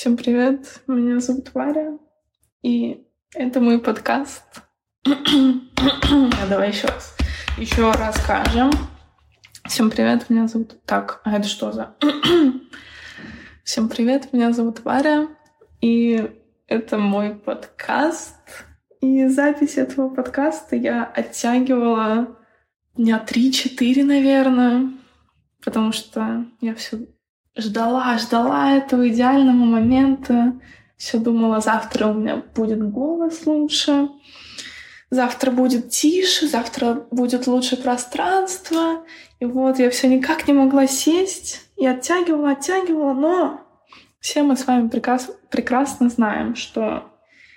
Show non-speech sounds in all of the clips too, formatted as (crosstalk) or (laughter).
Всем привет, меня зовут Варя, и это мой подкаст. а давай еще раз. Еще расскажем. Всем привет, меня зовут... Так, а это что за... Всем привет, меня зовут Варя, и это мой подкаст. И запись этого подкаста я оттягивала дня 3-4, наверное, потому что я все ждала, ждала этого идеального момента. Все думала, завтра у меня будет голос лучше, завтра будет тише, завтра будет лучше пространство. И вот я все никак не могла сесть и оттягивала, оттягивала, но все мы с вами прекрас прекрасно знаем, что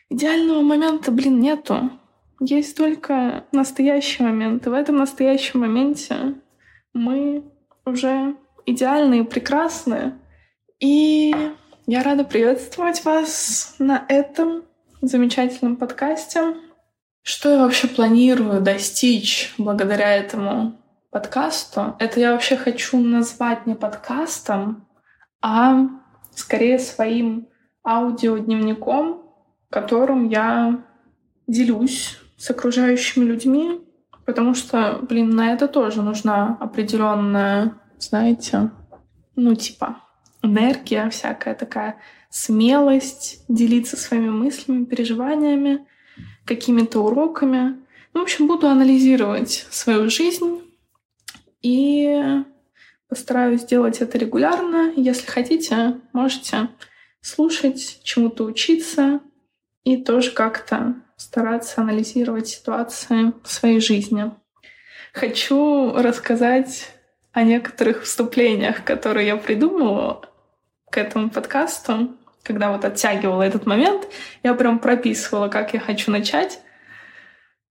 идеального момента, блин, нету. Есть только настоящий момент. И в этом настоящем моменте мы уже идеальные, прекрасные. И я рада приветствовать вас на этом замечательном подкасте. Что я вообще планирую достичь благодаря этому подкасту? Это я вообще хочу назвать не подкастом, а скорее своим аудиодневником, которым я делюсь с окружающими людьми, потому что, блин, на это тоже нужна определенная знаете, ну, типа, энергия всякая такая, смелость делиться своими мыслями, переживаниями, какими-то уроками. Ну, в общем, буду анализировать свою жизнь и постараюсь сделать это регулярно. Если хотите, можете слушать, чему-то учиться и тоже как-то стараться анализировать ситуации в своей жизни. Хочу рассказать о некоторых вступлениях, которые я придумала к этому подкасту. Когда вот оттягивала этот момент, я прям прописывала, как я хочу начать.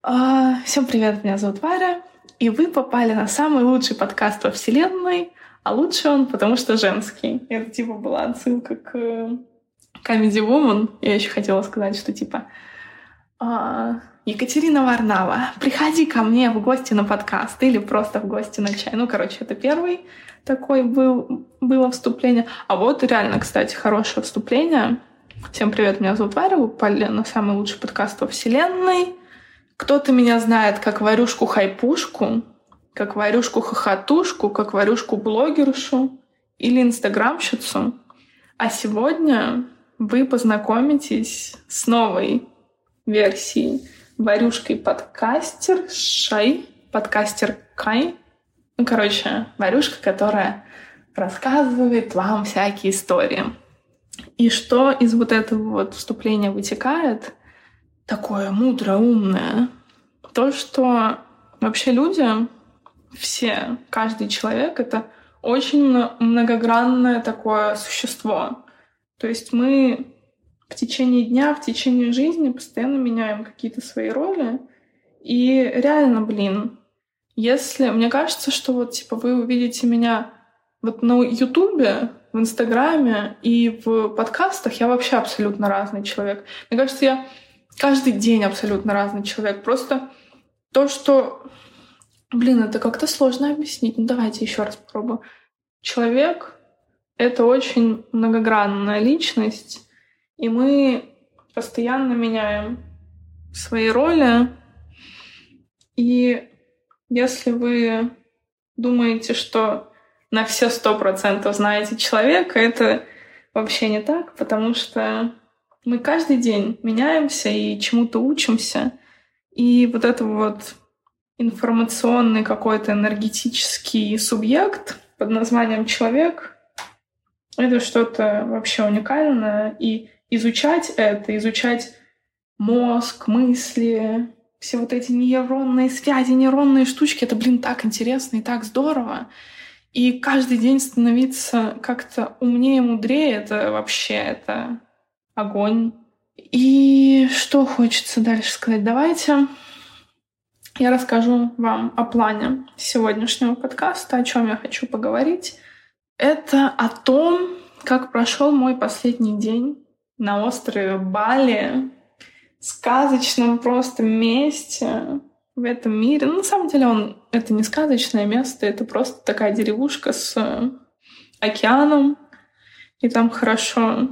А, всем привет, меня зовут Варя, и вы попали на самый лучший подкаст во Вселенной, а лучше он, потому что женский. Это типа была отсылка к Comedy Woman. Я еще хотела сказать, что типа а, Екатерина Варнава, приходи ко мне в гости на подкаст или просто в гости на чай. Ну, короче, это первый такой был, было вступление. А вот реально, кстати, хорошее вступление. Всем привет, меня зовут Варя, вы попали на самый лучший подкаст во вселенной. Кто-то меня знает как Варюшку-хайпушку, как Варюшку-хохотушку, как Варюшку-блогершу или инстаграмщицу. А сегодня вы познакомитесь с новой версией Варюшкой подкастер, Шай, подкастер Кай. Ну, короче, Варюшка, которая рассказывает вам всякие истории. И что из вот этого вот вступления вытекает, такое мудрое, умное, то, что вообще люди, все, каждый человек — это очень многогранное такое существо. То есть мы в течение дня, в течение жизни постоянно меняем какие-то свои роли. И реально, блин, если... Мне кажется, что вот, типа, вы увидите меня вот на Ютубе, в Инстаграме и в подкастах, я вообще абсолютно разный человек. Мне кажется, я каждый день абсолютно разный человек. Просто то, что... Блин, это как-то сложно объяснить. Ну, давайте еще раз попробую. Человек — это очень многогранная личность, и мы постоянно меняем свои роли. И если вы думаете, что на все сто процентов знаете человека, это вообще не так, потому что мы каждый день меняемся и чему-то учимся. И вот это вот информационный какой-то энергетический субъект под названием человек — это что-то вообще уникальное. И изучать это, изучать мозг, мысли, все вот эти нейронные связи, нейронные штучки, это, блин, так интересно и так здорово. И каждый день становиться как-то умнее, мудрее, это вообще, это огонь. И что хочется дальше сказать? Давайте я расскажу вам о плане сегодняшнего подкаста, о чем я хочу поговорить. Это о том, как прошел мой последний день на острове Бали, сказочном просто месте в этом мире. Ну, на самом деле он это не сказочное место, это просто такая деревушка с океаном, и там хорошо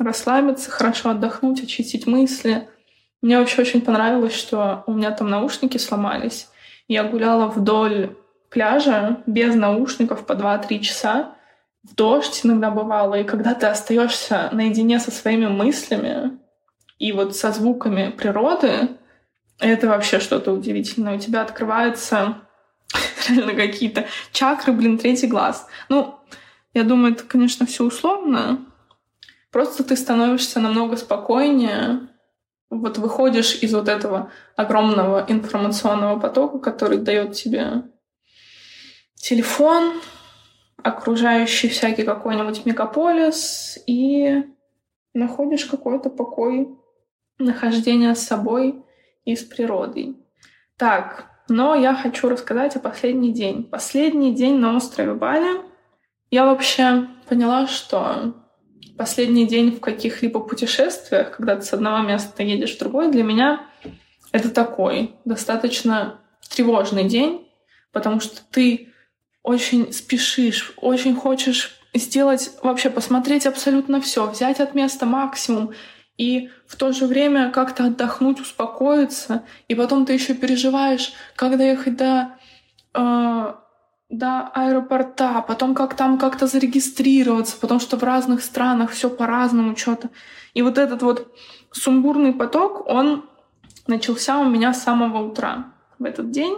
расслабиться, хорошо отдохнуть, очистить мысли. Мне вообще очень понравилось, что у меня там наушники сломались. Я гуляла вдоль пляжа без наушников по 2-3 часа. Дождь иногда бывало. И когда ты остаешься наедине со своими мыслями и вот со звуками природы, это вообще что-то удивительное. У тебя открываются (laughs) реально какие-то чакры, блин, третий глаз. Ну, я думаю, это, конечно, все условно. Просто ты становишься намного спокойнее, вот выходишь из вот этого огромного информационного потока, который дает тебе телефон, окружающий всякий какой-нибудь мегаполис, и находишь какой-то покой, нахождение с собой и с природой. Так, но я хочу рассказать о последний день. Последний день на острове Бали. Я вообще поняла, что последний день в каких-либо путешествиях, когда ты с одного места едешь в другое, для меня это такой достаточно тревожный день, потому что ты очень спешишь, очень хочешь сделать, вообще посмотреть абсолютно все, взять от места максимум и в то же время как-то отдохнуть, успокоиться, и потом ты еще переживаешь, как доехать до э, до аэропорта, потом как там как-то зарегистрироваться, потому что в разных странах все по-разному что-то. И вот этот вот сумбурный поток, он начался у меня с самого утра в этот день.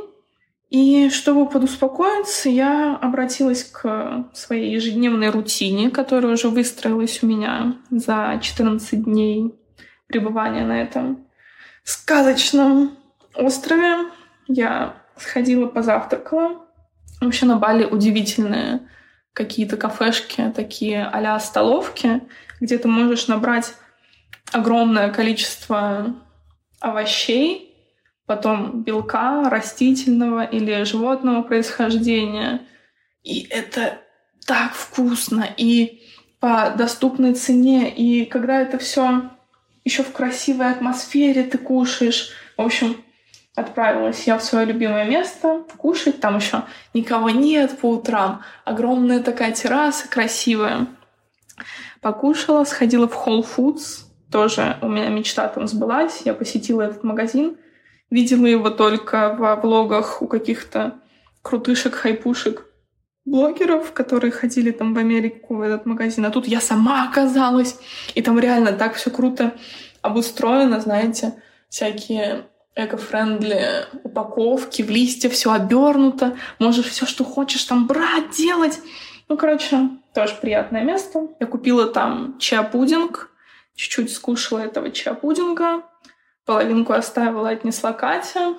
И чтобы подуспокоиться, я обратилась к своей ежедневной рутине, которая уже выстроилась у меня за 14 дней пребывания на этом сказочном острове. Я сходила, позавтракала, Вообще на Бали удивительные какие-то кафешки, такие а столовки, где ты можешь набрать огромное количество овощей, потом белка растительного или животного происхождения. И это так вкусно и по доступной цене. И когда это все еще в красивой атмосфере ты кушаешь, в общем, Отправилась я в свое любимое место кушать. Там еще никого нет по утрам. Огромная такая терраса красивая. Покушала, сходила в Whole Foods. Тоже у меня мечта там сбылась. Я посетила этот магазин. Видела его только во влогах у каких-то крутышек, хайпушек, блогеров, которые ходили там в Америку в этот магазин. А тут я сама оказалась. И там реально так все круто обустроено, знаете, всякие эко-френдли упаковки, в листья все обернуто, можешь все, что хочешь там брать, делать. Ну, короче, тоже приятное место. Я купила там чиа-пудинг, чуть-чуть скушала этого чиа-пудинга, половинку оставила, отнесла Катя.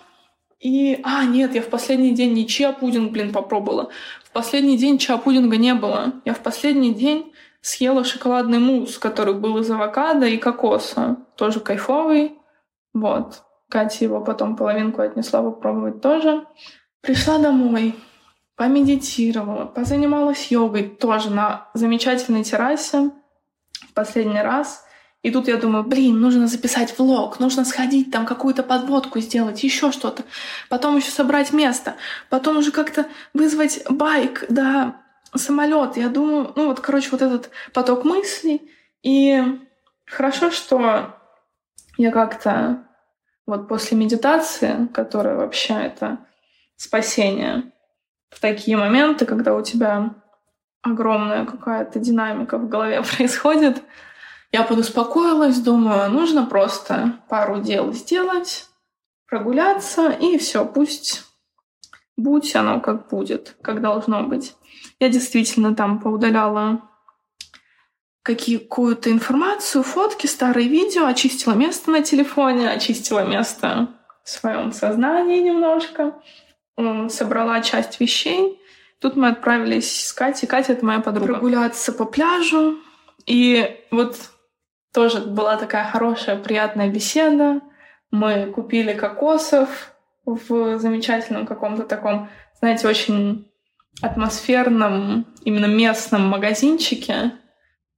И, а, нет, я в последний день не чиа-пудинг, блин, попробовала. В последний день чиа-пудинга не было. Я в последний день съела шоколадный мусс, который был из авокадо и кокоса. Тоже кайфовый. Вот. Катя его потом половинку отнесла попробовать тоже. Пришла домой, помедитировала, позанималась йогой тоже на замечательной террасе в последний раз. И тут я думаю, блин, нужно записать влог, нужно сходить там какую-то подводку сделать, еще что-то. Потом еще собрать место. Потом уже как-то вызвать байк, да, самолет. Я думаю, ну вот, короче, вот этот поток мыслей. И хорошо, что я как-то вот после медитации, которая вообще это спасение, в такие моменты, когда у тебя огромная какая-то динамика в голове (laughs) происходит, я подуспокоилась, думаю, нужно просто пару дел сделать, прогуляться, и все, пусть будь оно как будет, как должно быть. Я действительно там поудаляла какую-то информацию, фотки, старые видео, очистила место на телефоне, очистила место в своем сознании немножко, собрала часть вещей. Тут мы отправились с Катей. Катя — это моя подруга. Прогуляться по пляжу. И вот тоже была такая хорошая, приятная беседа. Мы купили кокосов в замечательном каком-то таком, знаете, очень атмосферном, именно местном магазинчике,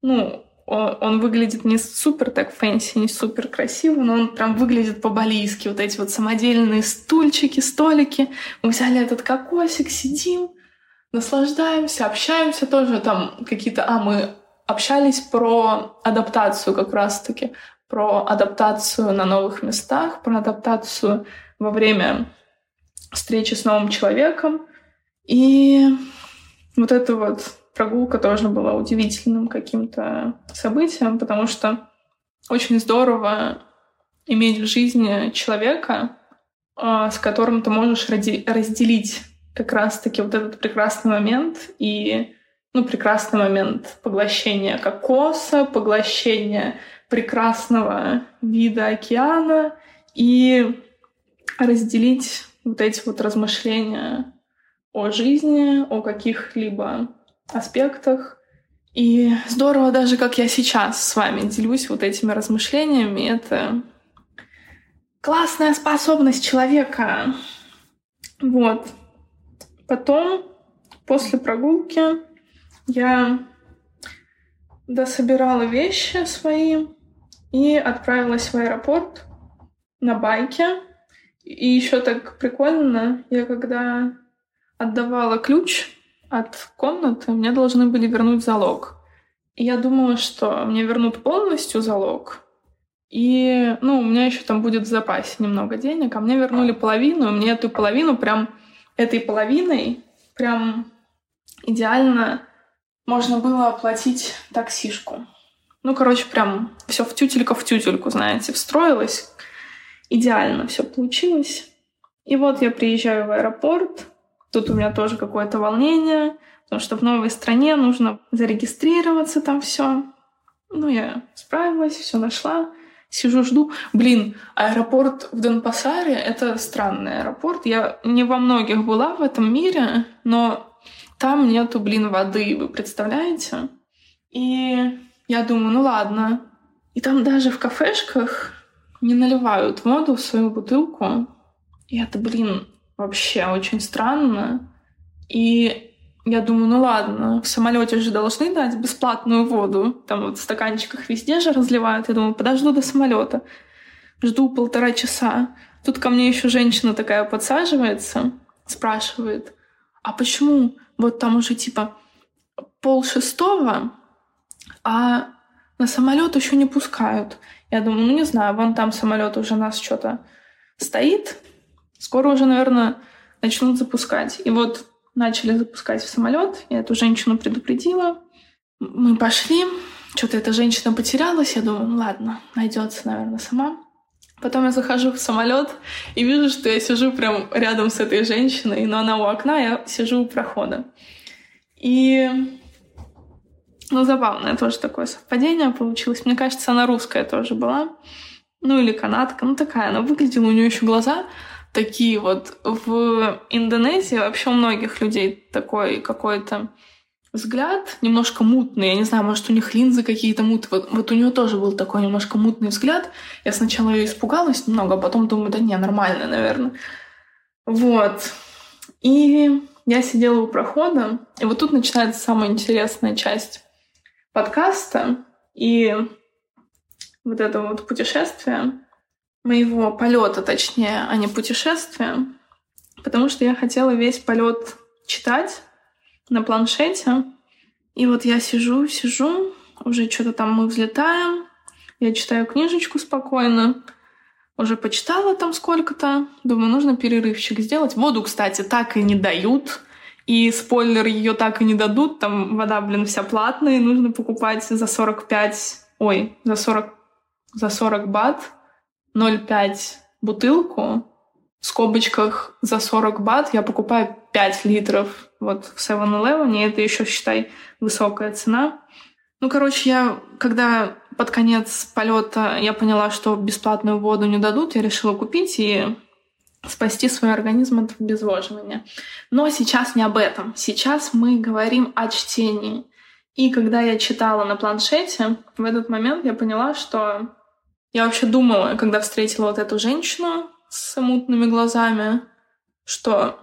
ну, он выглядит не супер так fancy, не супер красиво, но он прям выглядит по-балийски. Вот эти вот самодельные стульчики, столики. Мы взяли этот кокосик, сидим, наслаждаемся, общаемся тоже. Там какие-то... А, мы общались про адаптацию как раз-таки, про адаптацию на новых местах, про адаптацию во время встречи с новым человеком. И вот эта вот прогулка тоже была удивительным каким-то событием, потому что очень здорово иметь в жизни человека, а, с которым ты можешь разделить как раз-таки вот этот прекрасный момент и ну, прекрасный момент поглощения кокоса, поглощения прекрасного вида океана и разделить вот эти вот размышления о жизни, о каких-либо аспектах. И здорово даже, как я сейчас с вами делюсь вот этими размышлениями. Это классная способность человека. Вот. Потом, после прогулки, я дособирала вещи свои и отправилась в аэропорт на байке. И еще так прикольно, я когда отдавала ключ от комнаты, мне должны были вернуть залог. И я думала, что мне вернут полностью залог, и, ну, у меня еще там будет в запасе немного денег, а мне вернули половину, и мне эту половину прям, этой половиной прям идеально можно было оплатить таксишку. Ну, короче, прям все в тютелька в тютельку, знаете, встроилось. Идеально все получилось. И вот я приезжаю в аэропорт. Тут у меня тоже какое-то волнение, потому что в новой стране нужно зарегистрироваться там все. Ну, я справилась, все нашла. Сижу, жду. Блин, аэропорт в Донпасаре — это странный аэропорт. Я не во многих была в этом мире, но там нету, блин, воды, вы представляете? И я думаю, ну ладно. И там даже в кафешках не наливают воду в свою бутылку. И это, блин, вообще очень странно. И я думаю, ну ладно, в самолете же должны дать бесплатную воду. Там вот в стаканчиках везде же разливают. Я думаю, подожду до самолета. Жду полтора часа. Тут ко мне еще женщина такая подсаживается, спрашивает, а почему вот там уже типа пол шестого, а на самолет еще не пускают. Я думаю, ну не знаю, вон там самолет уже нас что-то стоит. Скоро уже, наверное, начнут запускать. И вот начали запускать в самолет. Я эту женщину предупредила. Мы пошли. Что-то эта женщина потерялась. Я думаю, ладно, найдется, наверное, сама. Потом я захожу в самолет и вижу, что я сижу прям рядом с этой женщиной, но она у окна, я сижу у прохода. И ну, забавное тоже такое совпадение получилось. Мне кажется, она русская тоже была. Ну, или канадка. Ну, такая. Она выглядела, у нее еще глаза такие вот. В Индонезии вообще у многих людей такой какой-то взгляд немножко мутный. Я не знаю, может, у них линзы какие-то мутные. Вот, вот у нее тоже был такой немножко мутный взгляд. Я сначала ее испугалась немного, а потом думаю, да не, нормально, наверное. Вот. И я сидела у прохода, и вот тут начинается самая интересная часть подкаста и вот это вот путешествие, моего полета, точнее, а не путешествия, потому что я хотела весь полет читать, на планшете. И вот я сижу, сижу, уже что-то там мы взлетаем, я читаю книжечку спокойно, уже почитала там сколько-то, думаю, нужно перерывчик сделать. Воду, кстати, так и не дают, и спойлер, ее так и не дадут, там вода, блин, вся платная, и нужно покупать за 45, ой, за 40, за 40 бат 0,5 бутылку, в скобочках за 40 бат я покупаю 5 литров вот в 7-Eleven, и это еще, считай, высокая цена. Ну, короче, я, когда под конец полета я поняла, что бесплатную воду не дадут, я решила купить и спасти свой организм от обезвоживания. Но сейчас не об этом. Сейчас мы говорим о чтении. И когда я читала на планшете, в этот момент я поняла, что я вообще думала, когда встретила вот эту женщину, с мутными глазами, что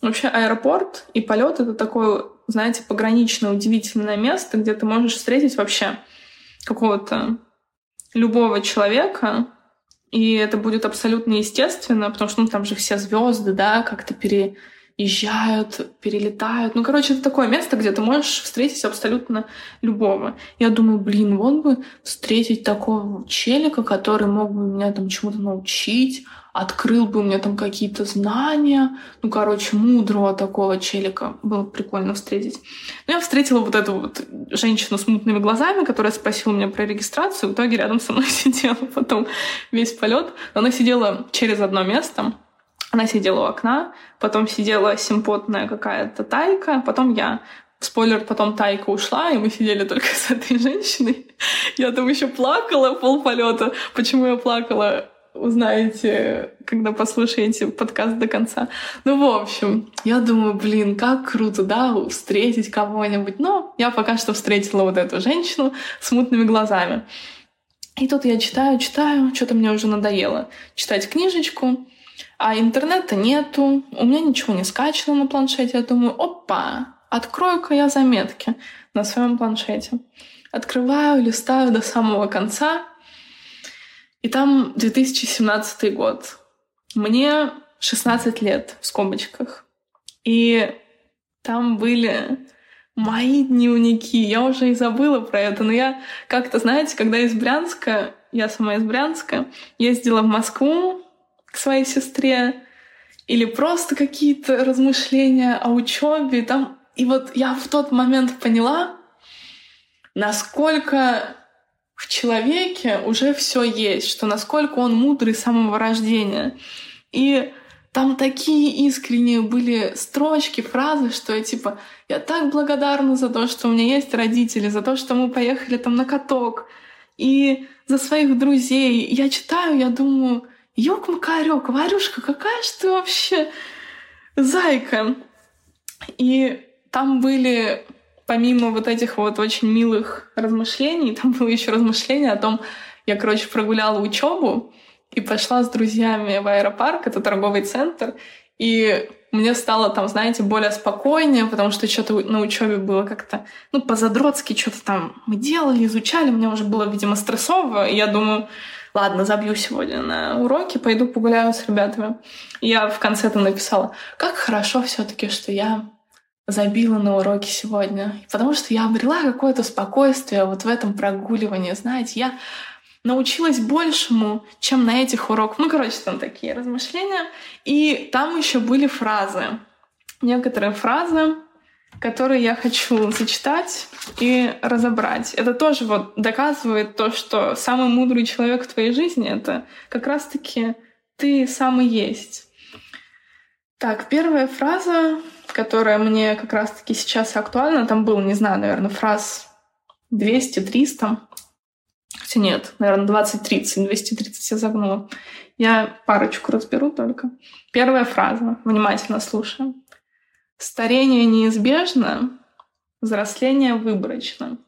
вообще аэропорт и полет это такое, знаете, пограничное, удивительное место, где ты можешь встретить вообще какого-то любого человека, и это будет абсолютно естественно, потому что ну, там же все звезды, да, как-то пере, езжают, перелетают. Ну, короче, это такое место, где ты можешь встретить абсолютно любого. Я думаю, блин, вот бы встретить такого челика, который мог бы меня там чему-то научить, открыл бы мне там какие-то знания. Ну, короче, мудрого такого челика было прикольно встретить. Но я встретила вот эту вот женщину с мутными глазами, которая спросила меня про регистрацию. В итоге рядом со мной (laughs) сидела потом весь полет. Она сидела через одно место, она сидела у окна, потом сидела симпотная какая-то тайка, потом я. Спойлер, потом Тайка ушла, и мы сидели только с этой (laughs) женщиной. Я там еще плакала пол полета. Почему я плакала? Узнаете, когда послушаете подкаст до конца. Ну, в общем, я думаю, блин, как круто, да, встретить кого-нибудь. Но я пока что встретила вот эту женщину с мутными глазами. И тут я читаю, читаю, что-то мне уже надоело читать книжечку. А интернета нету, у меня ничего не скачано на планшете. Я думаю, опа, открою-ка я заметки на своем планшете. Открываю, листаю до самого конца. И там 2017 год. Мне 16 лет в скобочках. И там были мои дневники. Я уже и забыла про это. Но я как-то, знаете, когда из Брянска, я сама из Брянска, ездила в Москву к своей сестре, или просто какие-то размышления о учебе. Там... И вот я в тот момент поняла, насколько в человеке уже все есть, что насколько он мудрый с самого рождения. И там такие искренние были строчки, фразы, что я типа «Я так благодарна за то, что у меня есть родители, за то, что мы поехали там на каток, и за своих друзей». Я читаю, я думаю Ёк-макарёк, Варюшка, какая же ты вообще зайка. И там были, помимо вот этих вот очень милых размышлений, там было еще размышление о том, я, короче, прогуляла учебу и пошла с друзьями в аэропарк, это торговый центр, и мне стало там, знаете, более спокойнее, потому что что-то на учебе было как-то, ну, по-задротски что-то там мы делали, изучали, мне уже было, видимо, стрессово, и я думаю, ладно, забью сегодня на уроки, пойду погуляю с ребятами. я в конце там написала, как хорошо все таки что я забила на уроки сегодня. Потому что я обрела какое-то спокойствие вот в этом прогуливании. Знаете, я научилась большему, чем на этих уроках. Ну, короче, там такие размышления. И там еще были фразы. Некоторые фразы который я хочу зачитать и разобрать. Это тоже вот доказывает то, что самый мудрый человек в твоей жизни — это как раз-таки ты сам и есть. Так, первая фраза, которая мне как раз-таки сейчас актуальна, там был, не знаю, наверное, фраз 200-300. Хотя нет, наверное, 20-30, 230 я загнула. Я парочку разберу только. Первая фраза, внимательно слушаем. Старение неизбежно, взросление выборочно.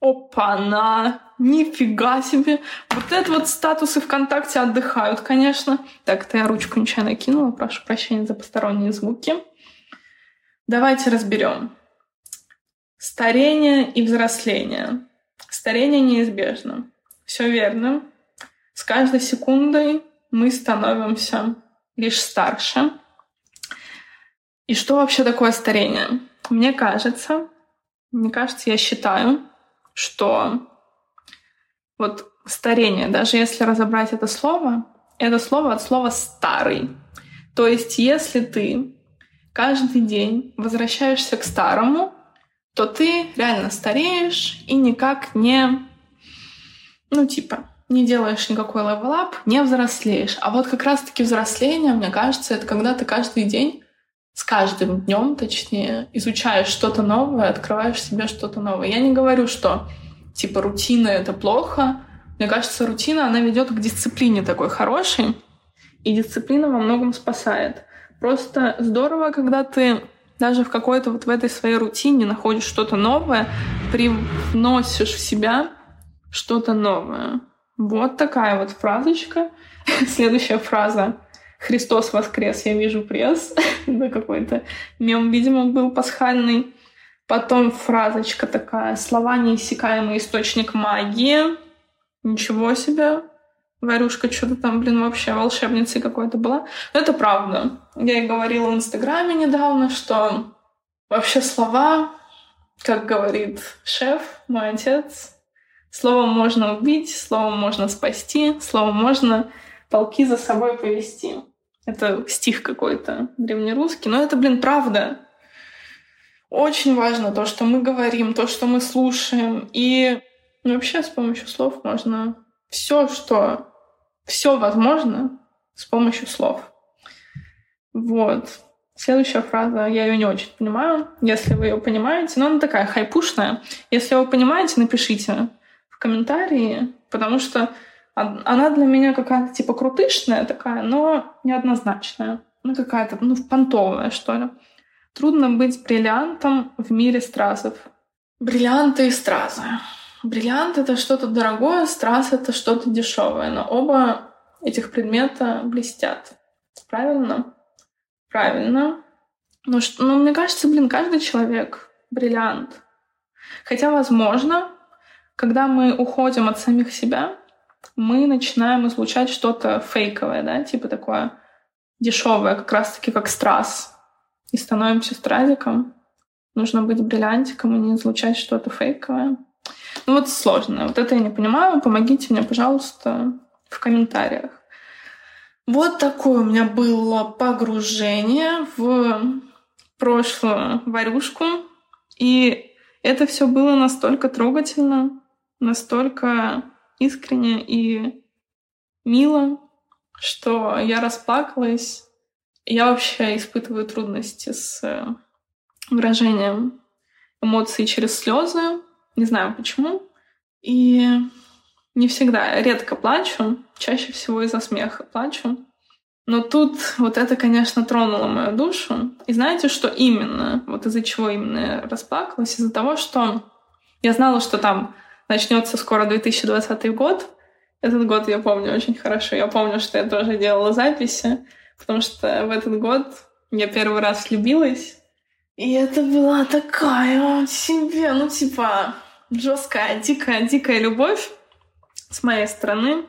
Опа-на! Нифига себе! Вот это вот статусы ВКонтакте отдыхают, конечно. Так, это я ручку нечаянно кинула, прошу прощения за посторонние звуки. Давайте разберем. Старение и взросление. Старение неизбежно. Все верно. С каждой секундой мы становимся лишь старше. И что вообще такое старение? Мне кажется, мне кажется, я считаю, что вот старение, даже если разобрать это слово, это слово от слова «старый». То есть если ты каждый день возвращаешься к старому, то ты реально стареешь и никак не, ну типа, не делаешь никакой level up, не взрослеешь. А вот как раз-таки взросление, мне кажется, это когда ты каждый день с каждым днем, точнее, изучаешь что-то новое, открываешь себе что-то новое. Я не говорю, что типа рутина это плохо. Мне кажется, рутина, она ведет к дисциплине такой хорошей, и дисциплина во многом спасает. Просто здорово, когда ты даже в какой-то вот в этой своей рутине находишь что-то новое, привносишь в себя что-то новое. Вот такая вот фразочка. (laughs) Следующая фраза Христос воскрес, я вижу пресс. да (laughs) какой-то мем, видимо, был пасхальный. Потом фразочка такая. Слова неиссякаемый источник магии. Ничего себе. Варюшка что-то там, блин, вообще волшебницей какой-то была. Но это правда. Я и говорила в Инстаграме недавно, что вообще слова, как говорит шеф, мой отец, словом можно убить, словом можно спасти, словом можно полки за собой повести. Это стих какой-то древнерусский, но это, блин, правда. Очень важно то, что мы говорим, то, что мы слушаем. И вообще с помощью слов можно все, что все возможно с помощью слов. Вот. Следующая фраза, я ее не очень понимаю. Если вы ее понимаете, но она такая хайпушная. Если вы понимаете, напишите в комментарии, потому что она для меня какая-то типа крутышная такая, но неоднозначная. Ну, какая-то, ну, понтовая, что ли. Трудно быть бриллиантом в мире стразов. Бриллианты и стразы. Бриллиант — это что-то дорогое, страз — это что-то дешевое, но оба этих предмета блестят. Правильно? Правильно. Ну, что, ну, мне кажется, блин, каждый человек бриллиант. Хотя, возможно, когда мы уходим от самих себя, мы начинаем излучать что-то фейковое, да, типа такое дешевое, как раз-таки как страз. И становимся стразиком. Нужно быть бриллиантиком и не излучать что-то фейковое. Ну вот сложно. Вот это я не понимаю. Помогите мне, пожалуйста, в комментариях. Вот такое у меня было погружение в прошлую варюшку. И это все было настолько трогательно, настолько искренне и мило, что я расплакалась. Я вообще испытываю трудности с выражением эмоций через слезы. Не знаю почему. И не всегда, редко плачу, чаще всего из-за смеха плачу. Но тут вот это, конечно, тронуло мою душу. И знаете, что именно? Вот из-за чего именно я расплакалась? Из-за того, что я знала, что там начнется скоро 2020 год. Этот год я помню очень хорошо. Я помню, что я тоже делала записи, потому что в этот год я первый раз влюбилась. И это была такая себе, ну типа жесткая, дикая, дикая любовь с моей стороны.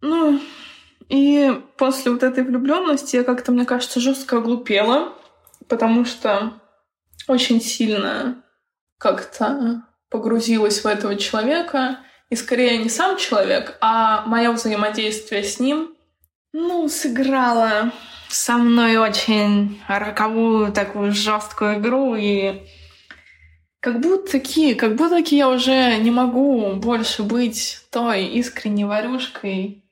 Ну, и после вот этой влюбленности я как-то, мне кажется, жестко оглупела, потому что очень сильно как-то погрузилась в этого человека. И скорее не сам человек, а мое взаимодействие с ним, ну, сыграло со мной очень роковую такую жесткую игру и как будто таки, как будто таки я уже не могу больше быть той искренней варюшкой,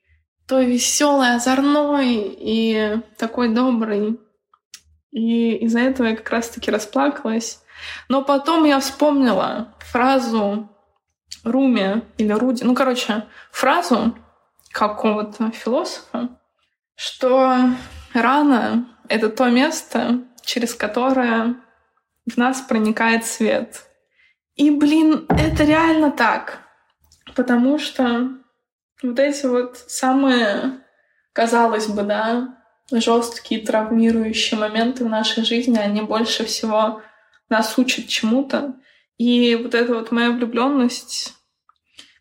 той веселой, озорной и такой доброй. И из-за этого я как раз-таки расплакалась. Но потом я вспомнила фразу Руми или Руди, ну, короче, фразу какого-то философа, что рана — это то место, через которое в нас проникает свет. И, блин, это реально так. Потому что вот эти вот самые, казалось бы, да, жесткие травмирующие моменты в нашей жизни, они больше всего нас учат чему-то. И вот эта вот моя влюбленность,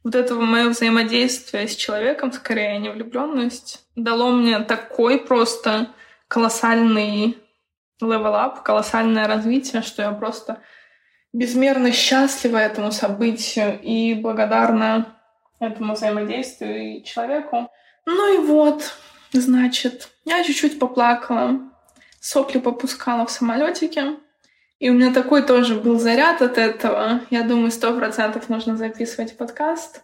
вот это мое взаимодействие с человеком, скорее, а не влюбленность, дало мне такой просто колоссальный level up, колоссальное развитие, что я просто безмерно счастлива этому событию и благодарна этому взаимодействию и человеку. Ну и вот, значит, я чуть-чуть поплакала, сопли попускала в самолетике. И у меня такой тоже был заряд от этого. Я думаю, сто процентов нужно записывать подкаст.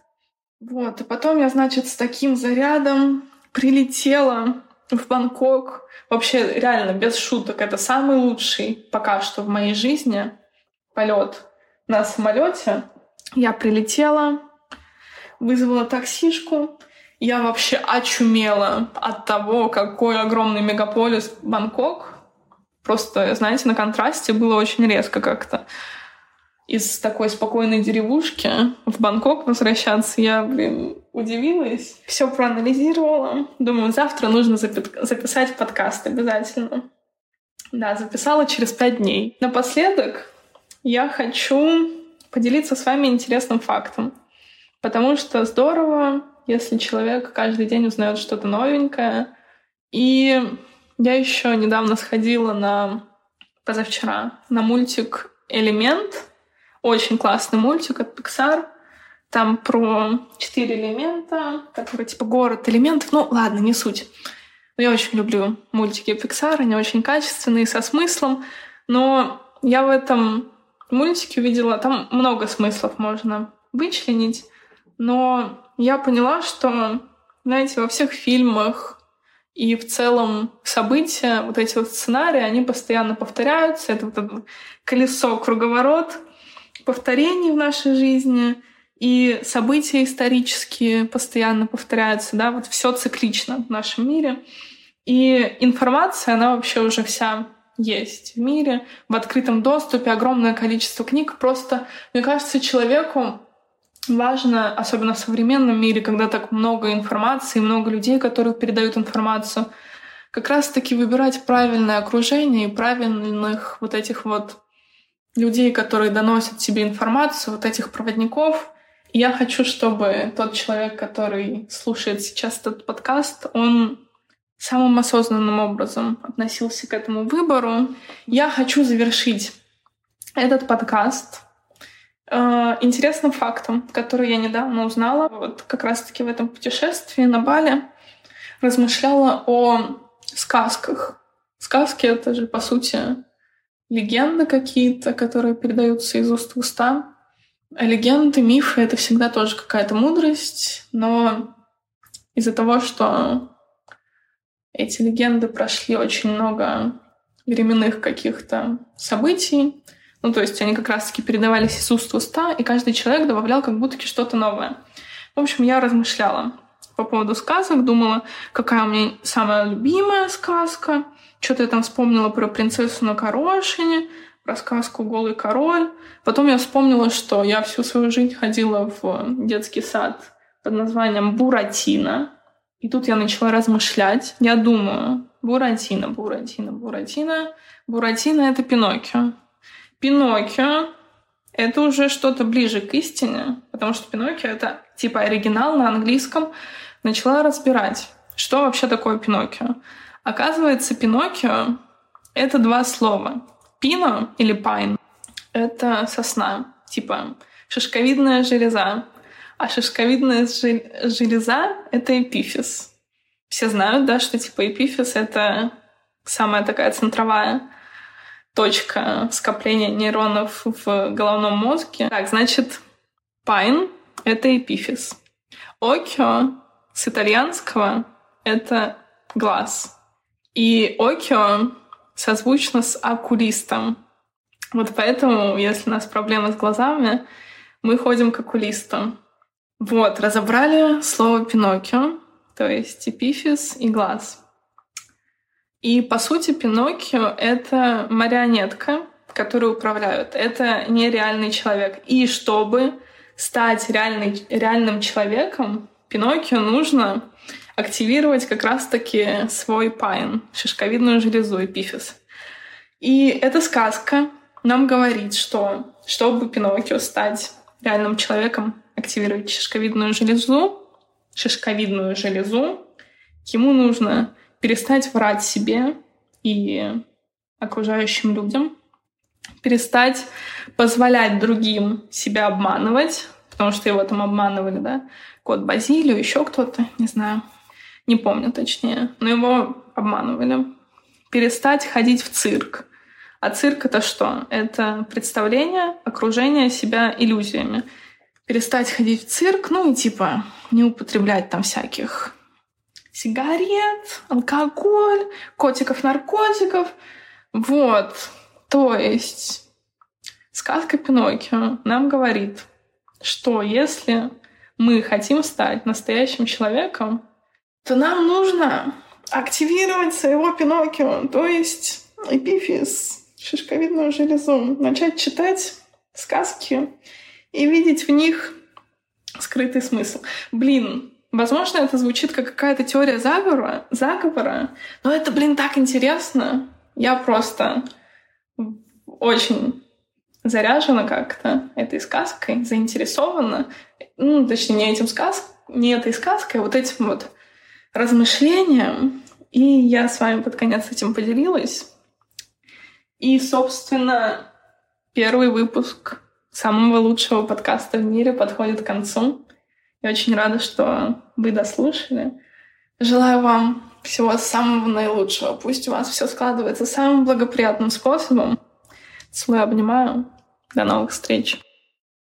Вот, и потом я, значит, с таким зарядом прилетела в Бангкок. Вообще, реально, без шуток, это самый лучший пока что в моей жизни полет на самолете. Я прилетела, вызвала таксишку. Я вообще очумела от того, какой огромный мегаполис Бангкок. Просто, знаете, на контрасте было очень резко как-то. Из такой спокойной деревушки в Бангкок возвращаться я, блин, удивилась. Все проанализировала. Думаю, завтра нужно запи- записать подкаст обязательно. Да, записала через пять дней. Напоследок я хочу поделиться с вами интересным фактом. Потому что здорово если человек каждый день узнает что-то новенькое. И я еще недавно сходила на позавчера на мультик Элемент. Очень классный мультик от Pixar. Там про четыре элемента, которые типа город элементов. Ну, ладно, не суть. Но я очень люблю мультики Pixar, они очень качественные, со смыслом. Но я в этом мультике увидела, там много смыслов можно вычленить. Но я поняла, что, знаете, во всех фильмах и в целом события, вот эти вот сценарии, они постоянно повторяются. Это вот колесо, круговорот повторений в нашей жизни. И события исторические постоянно повторяются, да, вот все циклично в нашем мире. И информация, она вообще уже вся есть в мире, в открытом доступе, огромное количество книг. Просто, мне кажется, человеку важно, особенно в современном мире, когда так много информации, много людей, которые передают информацию, как раз-таки выбирать правильное окружение и правильных вот этих вот людей, которые доносят тебе информацию, вот этих проводников. И я хочу, чтобы тот человек, который слушает сейчас этот подкаст, он самым осознанным образом относился к этому выбору. Я хочу завершить этот подкаст интересным фактом, который я недавно узнала, вот как раз-таки в этом путешествии на Бали, размышляла о сказках. Сказки — это же, по сути, легенды какие-то, которые передаются из уст в уста. А легенды, мифы — это всегда тоже какая-то мудрость, но из-за того, что эти легенды прошли очень много временных каких-то событий, ну, то есть они как раз-таки передавались из уст в уста, и каждый человек добавлял как будто что-то новое. В общем, я размышляла по поводу сказок, думала, какая у меня самая любимая сказка. Что-то я там вспомнила про принцессу на корошине, про сказку «Голый король». Потом я вспомнила, что я всю свою жизнь ходила в детский сад под названием «Буратино». И тут я начала размышлять. Я думаю, Буратино, Буратино, Буратино. Буратино — это Пиноккио. Пиноккио — это уже что-то ближе к истине, потому что Пиноккио — это типа оригинал на английском. Начала разбирать, что вообще такое Пиноккио. Оказывается, Пиноккио — это два слова. Пино или пайн — это сосна, типа шишковидная железа. А шишковидная железа — это эпифиз. Все знают, да, что типа эпифиз — это самая такая центровая точка скопления нейронов в головном мозге. Так, значит, пайн — это эпифиз. Окио с итальянского — это глаз. И окио созвучно с окулистом. Вот поэтому, если у нас проблемы с глазами, мы ходим к окулисту. Вот, разобрали слово Пиноккио, то есть эпифиз и глаз. И, по сути, Пиноккио — это марионетка, которую управляют. Это нереальный человек. И чтобы стать реальный, реальным человеком, Пиноккио нужно активировать как раз-таки свой пайн, шишковидную железу, эпифиз. И эта сказка нам говорит, что чтобы Пиноккио стать реальным человеком, активировать шишковидную железу, шишковидную железу, ему нужно перестать врать себе и окружающим людям, перестать позволять другим себя обманывать, потому что его там обманывали, да, кот Базилию, еще кто-то, не знаю, не помню точнее, но его обманывали. Перестать ходить в цирк. А цирк это что? Это представление, окружение себя иллюзиями перестать ходить в цирк, ну и типа не употреблять там всяких сигарет, алкоголь, котиков, наркотиков. Вот. То есть сказка Пиноккио нам говорит, что если мы хотим стать настоящим человеком, то нам нужно активировать своего Пиноккио, то есть эпифиз, шишковидную железу, начать читать сказки и видеть в них скрытый смысл. Блин, возможно, это звучит как какая-то теория заговора, заговора, но это, блин, так интересно. Я просто очень заряжена как-то этой сказкой, заинтересована. Ну, точнее, не этим сказ не этой сказкой, а вот этим вот размышлением. И я с вами под конец этим поделилась. И, собственно, первый выпуск самого лучшего подкаста в мире подходит к концу. Я очень рада, что вы дослушали. Желаю вам всего самого наилучшего. Пусть у вас все складывается самым благоприятным способом. Целую, обнимаю. До новых встреч.